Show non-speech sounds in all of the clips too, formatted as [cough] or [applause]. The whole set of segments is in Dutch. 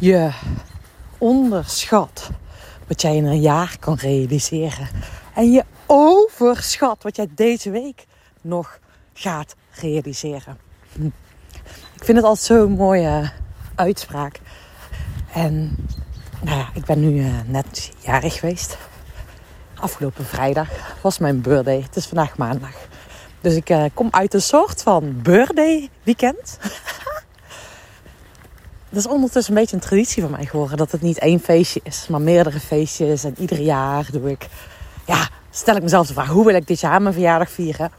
je onderschat wat jij in een jaar kan realiseren. En je overschat wat jij deze week nog gaat realiseren. Hm. Ik vind het altijd zo'n mooie uitspraak. En nou ja, ik ben nu uh, net jarig geweest. Afgelopen vrijdag was mijn birthday. Het is vandaag maandag. Dus ik uh, kom uit een soort van birthday weekend. [laughs] Dat is ondertussen een beetje een traditie van mij geworden. Dat het niet één feestje is, maar meerdere feestjes. En ieder jaar doe ik... Ja, stel ik mezelf de vraag, hoe wil ik dit jaar mijn verjaardag vieren?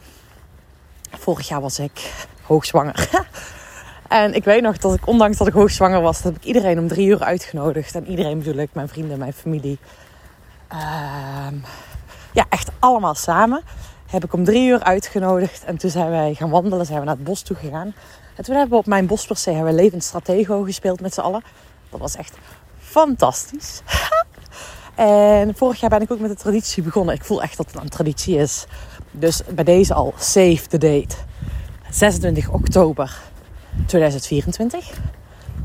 Vorig jaar was ik hoogzwanger. [laughs] en ik weet nog dat ik, ondanks dat ik hoogzwanger was, heb ik iedereen om drie uur uitgenodigd. En iedereen bedoel ik, mijn vrienden, mijn familie. Ehm, ja, echt allemaal samen. Heb ik om drie uur uitgenodigd. En toen zijn wij gaan wandelen, zijn we naar het bos toe gegaan. En toen hebben we op mijn bospercee hebben we Levend Stratego gespeeld met z'n allen. Dat was echt fantastisch. [laughs] en vorig jaar ben ik ook met de traditie begonnen. Ik voel echt dat het een traditie is. Dus bij deze al save the date. 26 oktober 2024.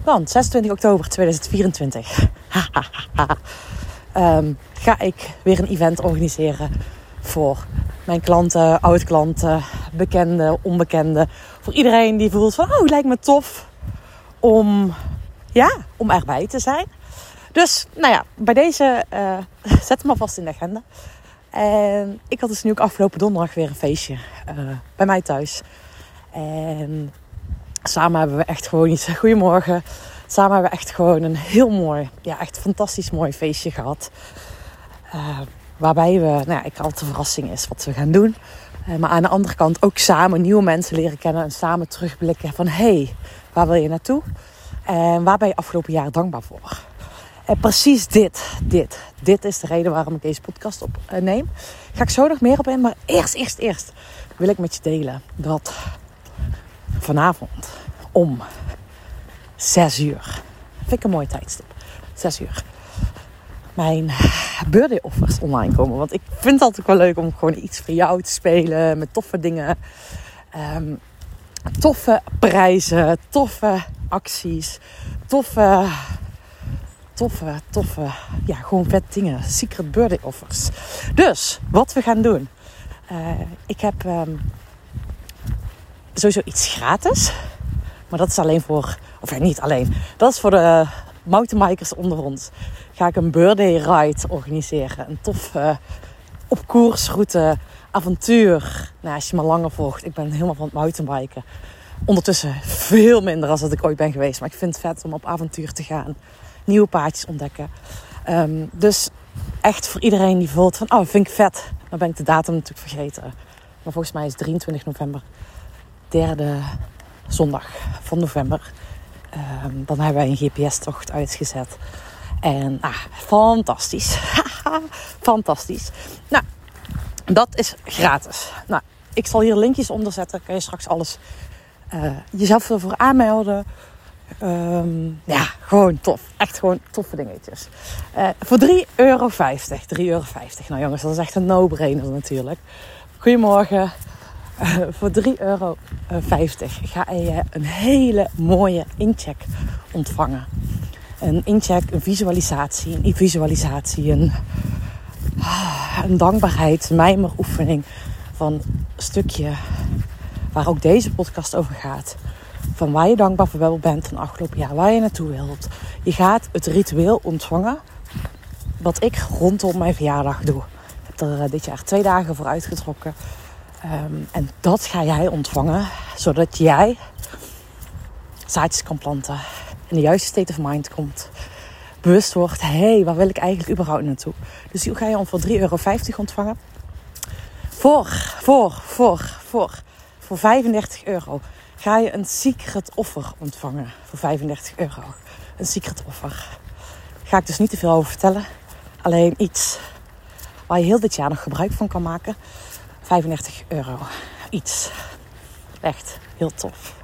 Want 26 oktober 2024 um, [laughs] ga ik weer een event organiseren voor mijn klanten, oud-klanten, bekenden, onbekenden. Voor iedereen die voelt van, oh, lijkt me tof om, ja, om erbij te zijn. Dus, nou ja, bij deze uh, [laughs] zet hem alvast in de agenda. En ik had dus nu ook afgelopen donderdag weer een feestje uh, bij mij thuis. En samen hebben we echt gewoon iets. [laughs] Goedemorgen. Samen hebben we echt gewoon een heel mooi, ja, echt fantastisch mooi feestje gehad. Uh, Waarbij we, nou ja, ik altijd verrassing is wat we gaan doen. Eh, maar aan de andere kant ook samen nieuwe mensen leren kennen en samen terugblikken van hé, hey, waar wil je naartoe? En waar ben je afgelopen jaar dankbaar voor? En precies dit, dit, dit is de reden waarom ik deze podcast opneem. Eh, Ga ik zo nog meer op in, maar eerst, eerst, eerst wil ik met je delen dat vanavond om 6 uur, vind ik een mooi tijdstip, 6 uur, mijn birthday offers online komen. Want ik vind het altijd wel leuk om gewoon iets voor jou te spelen. Met toffe dingen. Um, toffe prijzen. Toffe acties. Toffe... Toffe, toffe... Ja, gewoon vet dingen. Secret birthday offers. Dus, wat we gaan doen. Uh, ik heb um, sowieso iets gratis. Maar dat is alleen voor... Of ja, niet alleen. Dat is voor de mountainbikers onder ons ga ik een birthday ride organiseren. Een toffe op koersroute avontuur. Nou, als je me langer volgt, ik ben helemaal van het mountainbiken. Ondertussen veel minder dan dat ik ooit ben geweest. Maar ik vind het vet om op avontuur te gaan. Nieuwe paadjes ontdekken. Um, dus echt voor iedereen die voelt van, oh, vind ik vet. Dan ben ik de datum natuurlijk vergeten. Maar volgens mij is 23 november, derde zondag van november. Um, dan hebben wij een GPS-tocht uitgezet. En ah, fantastisch. [laughs] fantastisch. Nou, dat is gratis. Nou, ik zal hier linkjes onder zetten. Kan je straks alles uh, jezelf ervoor aanmelden. Um, ja, gewoon tof. Echt gewoon toffe dingetjes. Uh, voor 3,50 euro. 3,50 euro. Nou jongens, dat is echt een no-brainer natuurlijk. Goedemorgen. Uh, voor 3,50 euro ga je een hele mooie incheck ontvangen een incheck, een visualisatie, een visualisatie, een, een dankbaarheid, mijmeroefening van een stukje waar ook deze podcast over gaat. Van waar je dankbaar voor wel bent van afgelopen jaar, waar je naartoe wilt. Je gaat het ritueel ontvangen wat ik rondom mijn verjaardag doe. Ik heb er eh, dit jaar twee dagen voor uitgetrokken. Um, en dat ga jij ontvangen, zodat jij zaadjes kan planten in de juiste state of mind komt. Bewust wordt, hé, hey, waar wil ik eigenlijk überhaupt naartoe? Dus hoe ga je om voor 3,50 euro ontvangen? Voor, voor, voor, voor, voor 35 euro ga je een secret offer ontvangen. Voor 35 euro. Een secret offer. ga ik dus niet te veel over vertellen. Alleen iets waar je heel dit jaar nog gebruik van kan maken. 35 euro. Iets. Echt heel tof.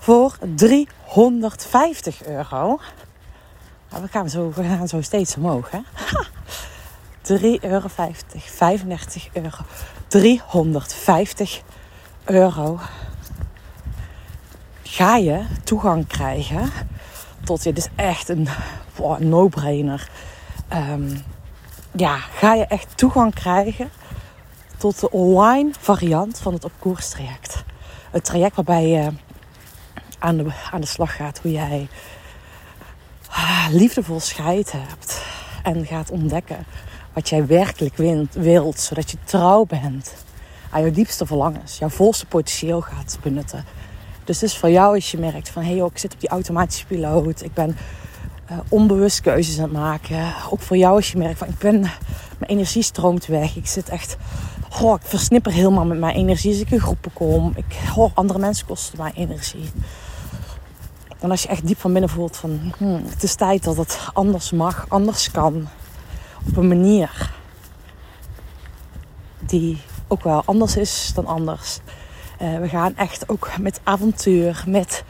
Voor 3 150 euro. We, gaan zo, we gaan zo steeds omhoog. Hè? [laughs] 3,50 euro. 35 euro. 350 euro. Ga je toegang krijgen tot je. Dit is echt een wow, no-brainer. Ehm, ja, ga je echt toegang krijgen tot de online variant van het op koers traject. Het traject waarbij je aan de, aan de slag gaat hoe jij ah, liefdevol scheid hebt en gaat ontdekken wat jij werkelijk wilt, zodat je trouw bent aan je diepste verlangens, jouw volste potentieel gaat benutten. Dus het is voor jou als je merkt van hé hey, ik zit op die automatische piloot, ik ben uh, onbewust keuzes aan het maken. Ook voor jou als je merkt van ik ben, mijn energie stroomt weg, ik zit echt, oh, ik versnipper helemaal met mijn energie als ik in groepen kom. Ik, oh, andere mensen kosten mijn energie. En als je echt diep van binnen voelt van hmm, het is tijd dat het anders mag, anders kan. Op een manier die ook wel anders is dan anders. Uh, we gaan echt ook met avontuur, met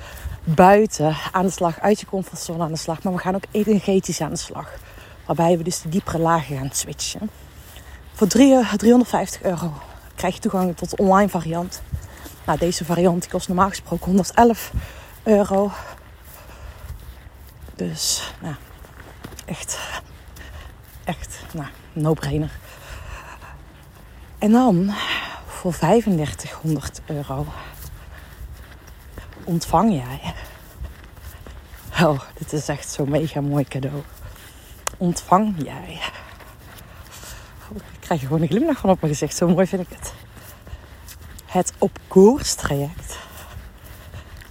buiten aan de slag, uit je comfortzone aan de slag. Maar we gaan ook energetisch aan de slag. Waarbij we dus de diepere lagen gaan switchen. Voor 350 euro krijg je toegang tot de online variant. Nou, deze variant kost normaal gesproken 111 euro. Dus, nou, echt, echt, nou, no-brainer. En dan voor 3500 euro ontvang jij. Oh, dit is echt zo'n mega mooi cadeau. Ontvang jij. Oh, ik krijg gewoon een glimlach van op mijn gezicht. Zo mooi vind ik het. Het op koers traject.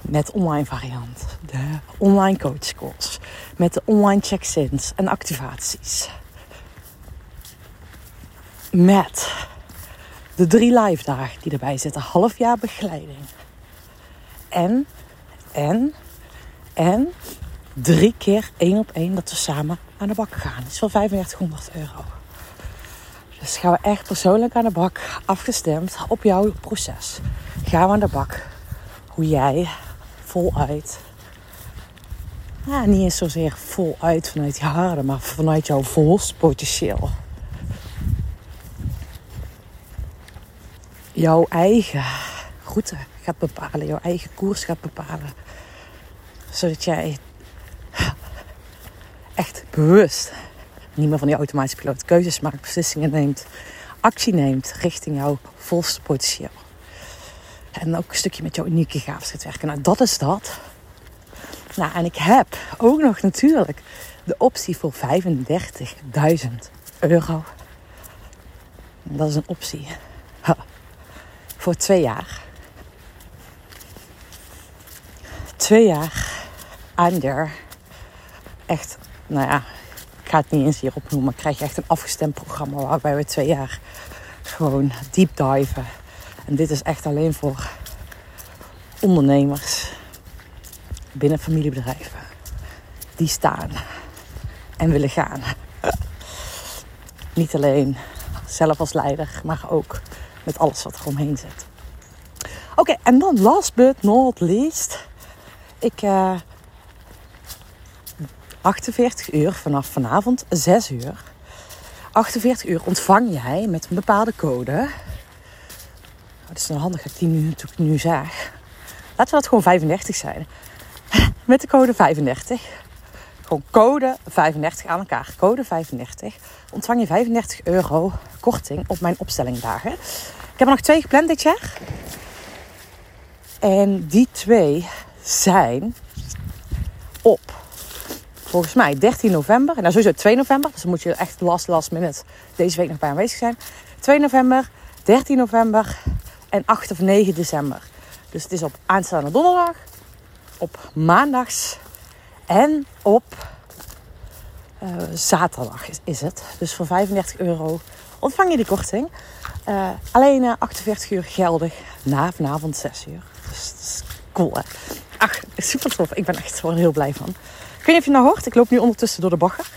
Met online variant. De online coach course. Met de online check-ins en activaties. Met de drie live dagen die erbij zitten. Half jaar begeleiding. En, en, en drie keer één op één dat we samen aan de bak gaan. Dat is wel 3500 euro. Dus gaan we echt persoonlijk aan de bak, afgestemd op jouw proces. Gaan we aan de bak hoe jij voluit, ja, niet eens zozeer voluit vanuit je haren, maar vanuit jouw volste potentieel jouw eigen route gaat bepalen, jouw eigen koers gaat bepalen. Zodat jij echt bewust niet meer van die automatische piloot keuzes maakt, beslissingen neemt, actie neemt richting jouw volste potentieel. En ook een stukje met jouw unieke gaven gaat werken. Nou, dat is dat. Nou, en ik heb ook nog natuurlijk de optie voor 35.000 euro. dat is een optie voor twee jaar. Twee jaar under. Echt, nou ja, ik ga het niet eens hier opnoemen. Maar krijg je echt een afgestemd programma waarbij we twee jaar gewoon deep diven. En dit is echt alleen voor ondernemers binnen familiebedrijven die staan en willen gaan. Niet alleen zelf als leider, maar ook met alles wat er omheen zit. Oké, en dan last but not least. Ik uh, eh, 48 uur vanaf vanavond 6 uur. 48 uur ontvang jij met een bepaalde code. Het is dan handig dat ik die nu natuurlijk nu zeg. Laten we dat gewoon 35 zijn. Met de code 35. Gewoon code 35 aan elkaar. Code 35. Ontvang je 35 euro korting op mijn opstellingdagen. Ik heb er nog twee gepland dit jaar. En die twee zijn op volgens mij 13 november. Nou sowieso 2 november. Dus dan moet je echt last last minute deze week nog bij aanwezig zijn. 2 november, 13 november en 8 of 9 december. Dus het is op aanstaande donderdag, op maandags en op uh, zaterdag is, het. Dus voor 35 euro ontvang je die korting. Uh, alleen uh, 48 uur geldig na vanavond 6 uur. Dus dat is cool hè. Ach, super tof. Ik ben echt gewoon heel blij van. Ik weet niet of je nou hoort. Ik loop nu ondertussen door de bagger.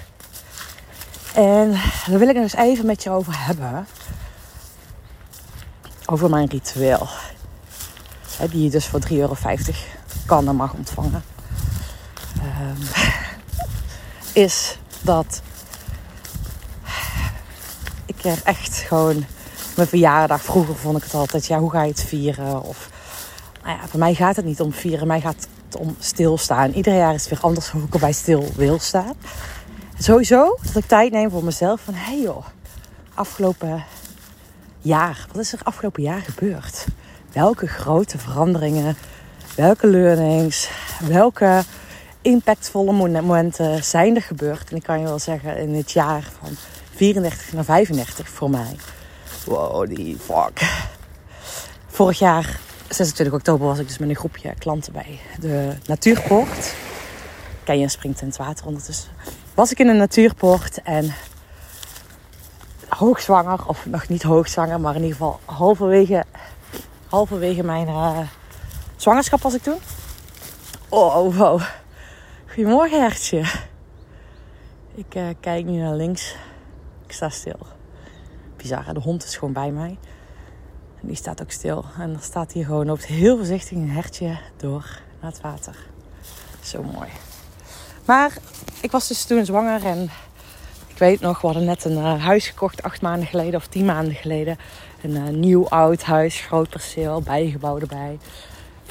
En daar wil ik het eens even met je over hebben. Over mijn ritueel. Die je dus voor 3,50 euro kan en mag ontvangen. Um, is dat ik er echt gewoon mijn verjaardag. Vroeger vond ik het altijd, ja, hoe ga je het vieren? Of, nou ja, voor mij gaat het niet om vieren. Mij gaat gaat om stilstaan. Ieder jaar is het weer anders hoe ik erbij stil wil staan. Sowieso dat ik tijd neem voor mezelf. Van hé hey joh, afgelopen jaar. Wat is er afgelopen jaar gebeurd? Welke grote veranderingen, welke learnings, welke impactvolle momenten zijn er gebeurd? En ik kan je wel zeggen, in het jaar van 34 naar 35 voor mij. Wow, die fuck. Vorig jaar, 26 oktober, was ik dus met een groepje klanten bij de Natuurpoort. Ken je, springt in het water ondertussen. Was ik in een Natuurpoort en hoogzwanger, of nog niet hoogzwanger, maar in ieder geval halverwege, halverwege mijn uh, zwangerschap was ik toen. Oh, oh, oh. Goedemorgen, hertje. Ik uh, kijk nu naar links. Ik sta stil. Bizar, de hond is gewoon bij mij. En die staat ook stil. En er staat hier gewoon, loopt heel voorzichtig een hertje door naar het water. Zo mooi. Maar ik was dus toen zwanger en ik weet nog, we hadden net een uh, huis gekocht acht maanden geleden of tien maanden geleden. Een uh, nieuw oud huis, groot perceel, bijgebouw erbij.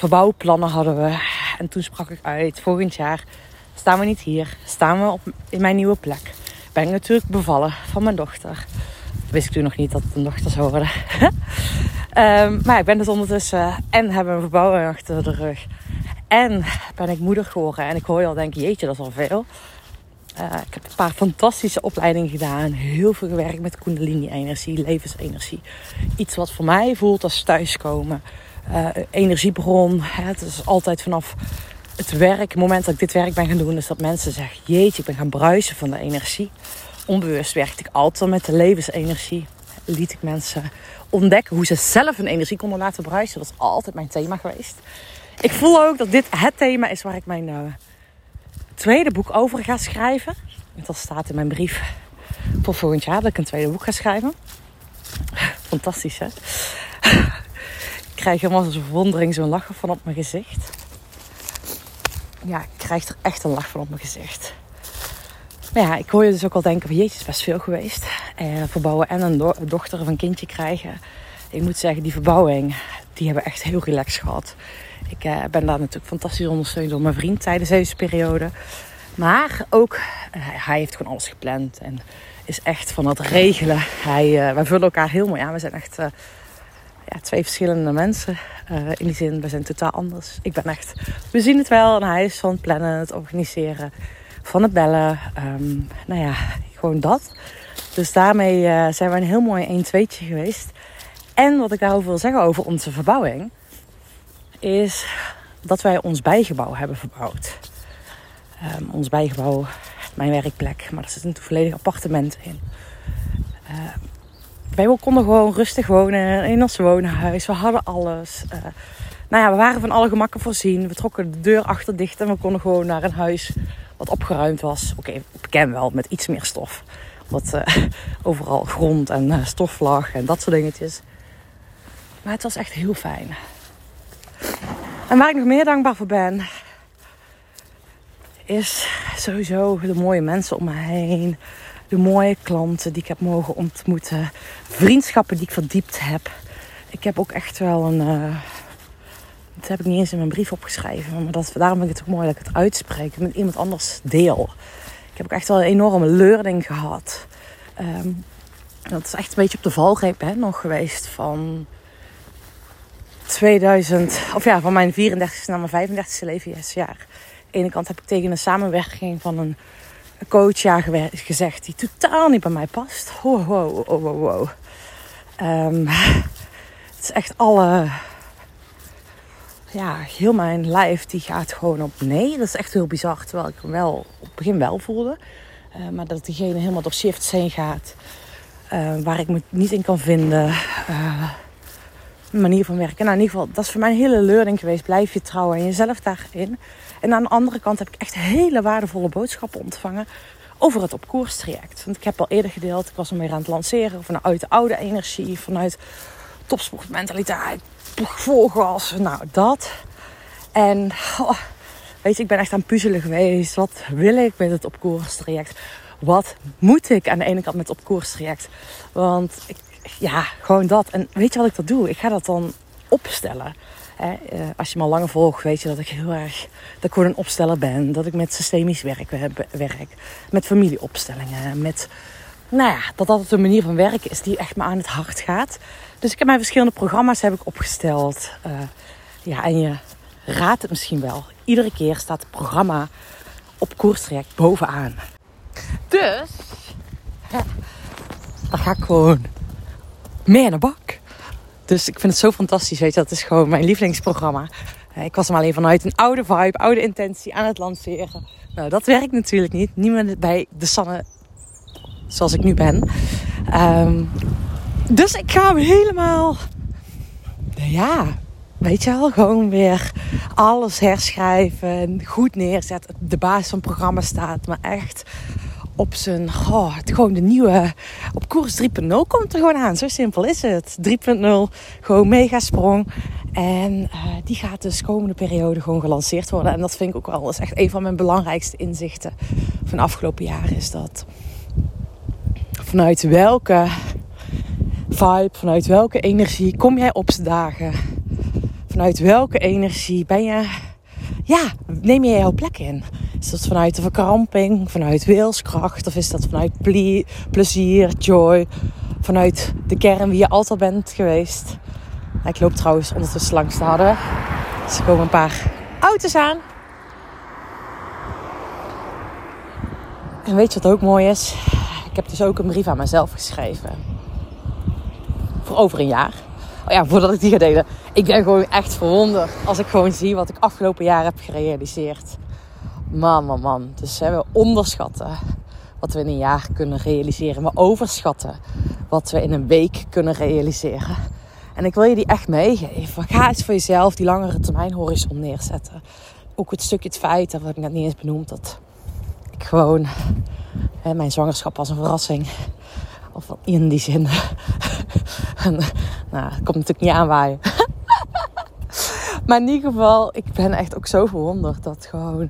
Verbouwplannen hadden we. En toen sprak ik uit, volgend jaar staan we niet hier, staan we op, in mijn nieuwe plek. Ben ik natuurlijk bevallen van mijn dochter. wist ik toen nog niet dat het dochter zou worden. um, [laughs] maar ik ben dus ondertussen en hebben een verbouwing achter de rug. En ben ik moeder geworden. En ik hoor je al denken, jeetje, dat is al veel. Uh, ik heb een paar fantastische opleidingen gedaan. Heel veel gewerkt met kundalini-energie, levensenergie. Iets wat voor mij voelt als thuiskomen. Uh, energiebron. Hè, het is altijd vanaf het werk, het moment dat ik dit werk ben gaan doen, is dat mensen zeggen: Jeetje, ik ben gaan bruisen van de energie. Onbewust werkte ik altijd met de levensenergie. Liet ik mensen ontdekken hoe ze zelf hun energie konden laten bruisen. Dat is altijd mijn thema geweest. Ik voel ook dat dit het thema is waar ik mijn uh, tweede boek over ga schrijven. Dat staat in mijn brief voor volgend jaar dat ik een tweede boek ga schrijven. Fantastisch hè? Krijg helemaal zo'n verwondering, zo'n lachen van op mijn gezicht. Ja, ik krijg er echt een lach van op mijn gezicht. Maar ja, ik hoor je dus ook al denken van jeetje, is best veel geweest. Eh, verbouwen en een, do dochter of een kindje krijgen. Ik moet zeggen, die verbouwing, die hebben echt heel relaxed gehad. Ik uh, ben daar natuurlijk fantastisch ondersteund door mijn vriend tijdens deze periode. Maar ook, uh, hij heeft gewoon alles gepland en is echt van het regelen. Hij, uh, wij vullen elkaar heel mooi aan. We zijn echt twee verschillende mensen. in die zin, we zijn totaal anders. Ik ben echt, we zien het wel en hij is van het plannen, het organiseren, van het bellen. Um, nou ja, gewoon dat. Dus daarmee zijn we een heel mooi 1-2'tje geweest. En wat ik daarover wil zeggen over onze verbouwing is dat wij ons bijgebouw hebben verbouwd. Um, ons bijgebouw, mijn werkplek, maar er zit een volledig appartement in. Uh, wij konden gewoon rustig wonen in ons woonhuis. We hadden alles. Uh, nou ja, we waren van alle gemakken voorzien. We trokken de deur achter dicht en we konden gewoon naar een huis wat opgeruimd was. Oké, okay, bekend wel, met iets meer stof. Wat uh, [laughs] overal grond en uh, stof lag en dat soort dingetjes. Maar het was echt heel fijn. En waar ik nog meer dankbaar voor ben, is sowieso de mooie mensen om me heen. Mooie klanten die ik heb mogen ontmoeten. Vriendschappen die ik verdiept heb. Ik heb ook echt wel een. Uh, dat heb ik niet eens in mijn brief opgeschreven. Maar dat, daarom vind ik het ook mooi dat ik het uitspreek. Met iemand anders deel. Ik heb ook echt wel een enorme learning gehad. Um, dat is echt een beetje op de valreep hè, nog geweest van 2000, of ja, van mijn 34ste naar mijn 35ste levensjaar. Aan de ene kant heb ik tegen een samenwerking van een coach ja, gezegd die totaal niet bij mij past. Wow, wow, wow, wow, wow. Het is echt alle, ja, heel mijn lijf die gaat gewoon op nee. Dat is echt heel bizar, terwijl ik hem wel op het begin wel voelde. Uh, maar dat diegene helemaal door shifts heen gaat. Uh, waar ik me niet in kan vinden. Uh, manier van werken. Nou, in ieder geval, dat is voor mij een hele learning geweest. Blijf je trouwen en jezelf daarin. En aan de andere kant heb ik echt hele waardevolle boodschappen ontvangen over het op koers traject. Want ik heb al eerder gedeeld, ik was hem weer aan het lanceren vanuit de oude energie, vanuit topsportmentaliteit, volgas, nou dat. En oh, weet je, ik ben echt aan puzzelen geweest. Wat wil ik met het op traject? Wat moet ik aan de ene kant met het op traject? Want ik ja, gewoon dat. En weet je wat ik dat doe? Ik ga dat dan opstellen. Eh, als je me al langer volgt, weet je dat ik heel erg... dat ik een opsteller ben. Dat ik met systemisch werk werk. Met familieopstellingen. Met, nou ja, dat dat een manier van werken is die echt me aan het hart gaat. Dus ik heb mijn verschillende programma's heb ik opgesteld. Uh, ja, en je raadt het misschien wel. Iedere keer staat het programma op koerstraject bovenaan. Dus, ja, ga ik gewoon mee de bak. Dus ik vind het zo fantastisch, weet je. Dat is gewoon mijn lievelingsprogramma. Eh, ik was hem alleen vanuit een oude vibe, oude intentie aan het lanceren. Nou, dat werkt natuurlijk niet. Niemand bij de Sanne zoals ik nu ben. Um, dus ik ga hem helemaal... Ja, weet je wel, gewoon weer alles herschrijven. Goed neerzetten. De basis van het programma staat. Maar echt op zijn, oh, gewoon de nieuwe, op koers 3.0 komt er gewoon aan. Zo simpel is het. 3.0, gewoon mega sprong. En uh, die gaat dus komende periode gewoon gelanceerd worden. En dat vind ik ook wel, is echt een van mijn belangrijkste inzichten van afgelopen jaren. Is dat vanuit welke vibe, vanuit welke energie kom jij op z'n dagen? Vanuit welke energie ben je, ja, neem je jouw plek in? Is dat vanuit de verkramping, vanuit wilskracht of is dat vanuit plezier, joy, vanuit de kern wie je altijd bent geweest? Ik loop trouwens ondertussen langs de hadden. Dus er komen een paar auto's aan. En weet je wat ook mooi is? Ik heb dus ook een brief aan mezelf geschreven. Voor over een jaar. Oh ja, voordat ik die ga delen. Ik ben gewoon echt verwonderd als ik gewoon zie wat ik afgelopen jaar heb gerealiseerd. Man, man, man. Dus we onderschatten wat we in een jaar kunnen realiseren. We overschatten wat we in een week kunnen realiseren. En ik wil je die echt meegeven. Ga eens voor jezelf die langere termijn horizon neerzetten. Ook het stukje het feit, dat ik net niet eens benoemd, dat ik gewoon hè, mijn zwangerschap was een verrassing. Of in die zin. [laughs] en, nou, het komt natuurlijk niet aanwaaien. [laughs] maar in ieder geval, ik ben echt ook zo verwonderd dat gewoon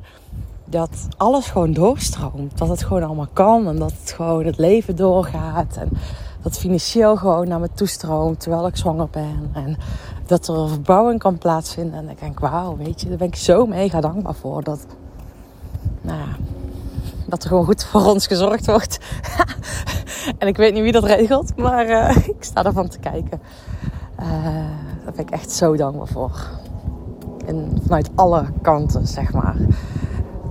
dat alles gewoon doorstroomt. Dat het gewoon allemaal kan en dat het gewoon het leven doorgaat. En dat financieel gewoon naar me toestroomt terwijl ik zwanger ben. En dat er een verbouwing kan plaatsvinden. En ik denk, wauw, weet je, daar ben ik zo mega dankbaar voor. Dat, nou ja, dat er gewoon goed voor ons gezorgd wordt. [laughs] en ik weet niet wie dat regelt, maar uh, [laughs] ik sta ervan te kijken. Uh, daar ben ik echt zo dankbaar voor. En vanuit alle kanten, zeg maar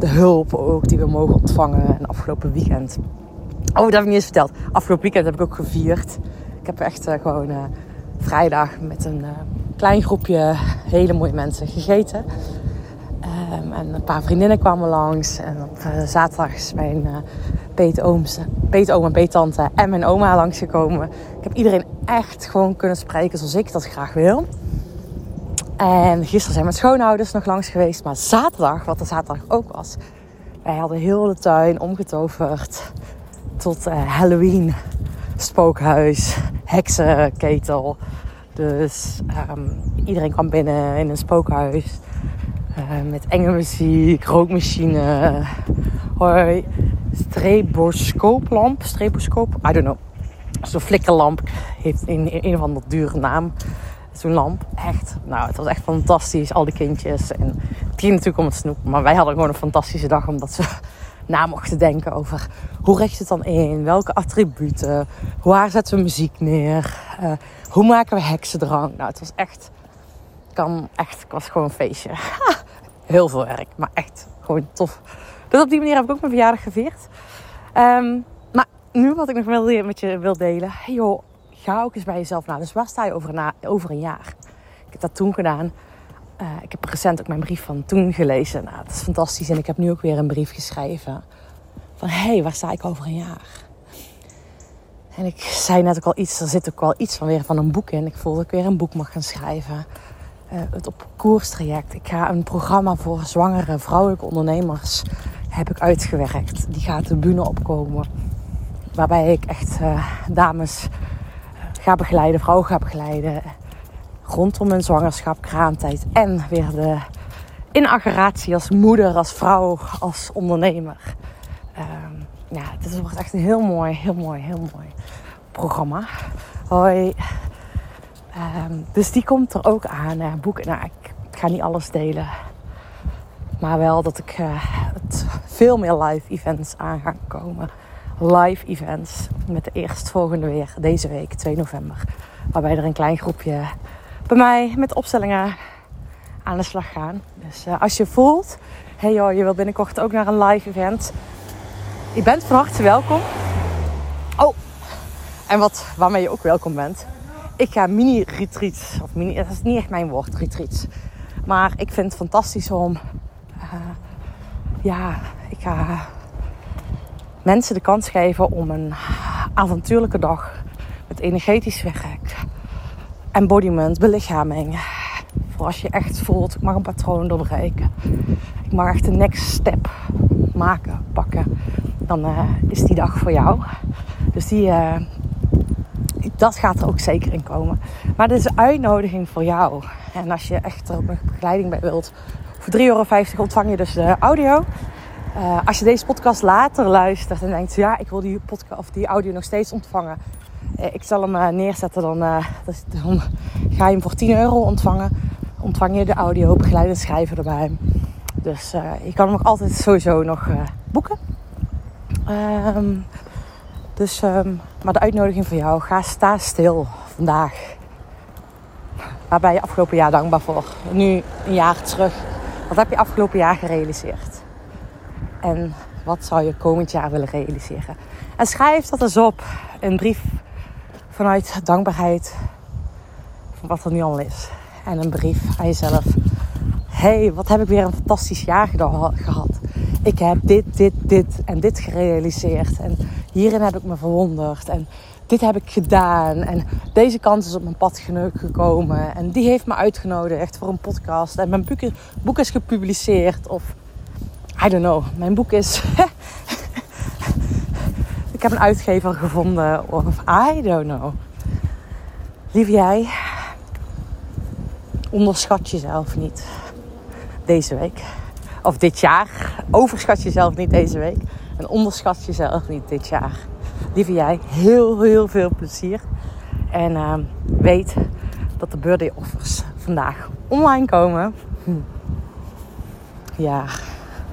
de hulp ook die we mogen ontvangen. En afgelopen weekend. Oh, dat heb ik niet eens verteld. Afgelopen weekend heb ik ook gevierd. Ik heb echt uh, gewoon uh, vrijdag met een uh, klein groepje hele mooie mensen gegeten. Um, en een paar vriendinnen kwamen langs. En op zaterdag is mijn peetooms, peetoom en peettante en mijn oma langsgekomen. Ik heb iedereen echt gewoon kunnen spreken zoals ik dat graag wil. En gisteren zijn mijn schoonouders nog langs geweest. Maar zaterdag, wat er zaterdag ook was. Wij hadden heel de tuin omgetoverd tot uh, Halloween spookhuis, heksenketel. Dus um, iedereen kwam binnen in een spookhuis. Uh, met enge muziek, rookmachine. Hoi, streboscooplamp. Streboscoop, I don't know. Zo'n flikkerlamp heeft een, een of andere dure naam zo'n lamp. Echt, nou, het was echt fantastisch. Al die kindjes. En het ging natuurlijk om het snoep. Maar wij hadden gewoon een fantastische dag. Omdat ze [laughs] na mochten denken over hoe richt het dan in? Welke attributen? Waar zetten we muziek neer? Uh, hoe maken we heksendrang? Nou, het was echt... Kan echt, was gewoon een feestje. [laughs] Heel veel werk, maar echt gewoon tof. Dus op die manier heb ik ook mijn verjaardag gevierd. Um, maar nu wat ik nog wil, met je wil delen. Hey ga ook eens bij jezelf na. Dus waar sta je over, over een jaar? Ik heb dat toen gedaan. Uh, ik heb recent ook mijn brief van toen gelezen. Nou, dat is fantastisch. En ik heb nu ook weer een brief geschreven. Van, hé, hey, waar sta ik over een jaar? En ik zei net ook al iets, er zit ook wel iets van weer van een boek in. Ik voel dat ik weer een boek mag gaan schrijven. Uh, het op koerstraject. Ik ga een programma voor zwangere vrouwelijke ondernemers heb ik uitgewerkt. Die gaat de bühne opkomen. Waarbij ik echt uh, dames ga begeleiden, vrouwen ga begeleiden. Rondom hun zwangerschap, kraamtijd en weer de inauguratie als moeder, als vrouw, als ondernemer. Um, ja, dit wordt echt een heel mooi, heel mooi, heel mooi programma. Hoi. Um, dus die komt er ook aan. Uh, boeken. Nou, ik ga niet alles delen. Maar wel dat ik het veel meer live events aan ga komen. Live events met de eerstvolgende weer deze week, 2 november. Waarbij er een klein groepje bij mij met opstellingen aan de slag gaan. Dus uh, als je voelt, hey joh, je wil binnenkort ook naar een live event. Je bent van harte welkom. Oh, en wat, waarmee je ook welkom bent. Ik ga mini-retreats. Of mini, dat is niet echt mijn woord, retreats. Maar ik vind het fantastisch om... Uh, ja, ik ga mensen de kans geven om een avontuurlijke dag met energetisch werk, embodiment, belichaming. Voor als je echt voelt, ik mag een patroon doorbreken. Ik mag echt de next step maken, pakken. Dan uh, is die dag voor jou. Dus die, uh, dat gaat er ook zeker in komen. Maar dit is een uitnodiging voor jou. En als je echt er ook nog begeleiding bij wilt, voor 3,50 euro ontvang je dus de audio. Uh, als je deze podcast later luistert en denkt, ja, ik wil die, podcast, of die audio nog steeds ontvangen. Uh, ik zal hem uh, neerzetten, dan, dan, ga je hem voor 10 euro ontvangen. Ontvang je de audio, begeleidend schrijven erbij. Dus je kan hem ook altijd sowieso nog boeken. Um, dus, um, maar de uitnodiging voor jou, ga sta stil vandaag. Waar ben je afgelopen jaar dankbaar voor? Nu een jaar terug. Wat heb je afgelopen jaar gerealiseerd? En wat zou je komend jaar willen realiseren? En schrijf dat eens op. Een brief vanuit dankbaarheid voor wat er nu al is. En een brief aan jezelf. hey, wat heb ik weer een fantastisch jaar gehad. Ik heb dit, dit, dit en dit gerealiseerd. En hierin heb ik me verwonderd. En dit heb ik gedaan. En deze kans is op mijn pad gekomen. En die heeft me uitgenodigd voor een podcast. En mijn boek is gepubliceerd. Of I don't know. Mijn boek is. [laughs] ik heb een uitgever gevonden. Of I don't know. Lieve jij, onderschat jezelf niet deze week. Of dit jaar. Overschat jezelf niet deze week. En onderschat jezelf niet dit jaar. Lieve jij, heel, heel veel plezier. En uh, weet dat de birthday offers vandaag online komen. Hm. Ja.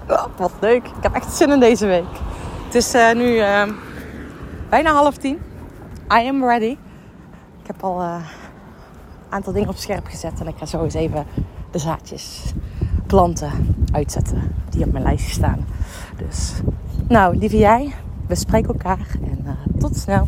Oh, wat leuk. Ik heb echt zin in deze week. Het is uh, nu uh, bijna half tien. I am ready. Ik heb al een aantal dingen op scherp gezet. En ik ga zo eens even de zaadjes planten uitzetten. Die op mijn lijstje staan. Dus, nou, lieve jij. We spreken elkaar. En tot snel.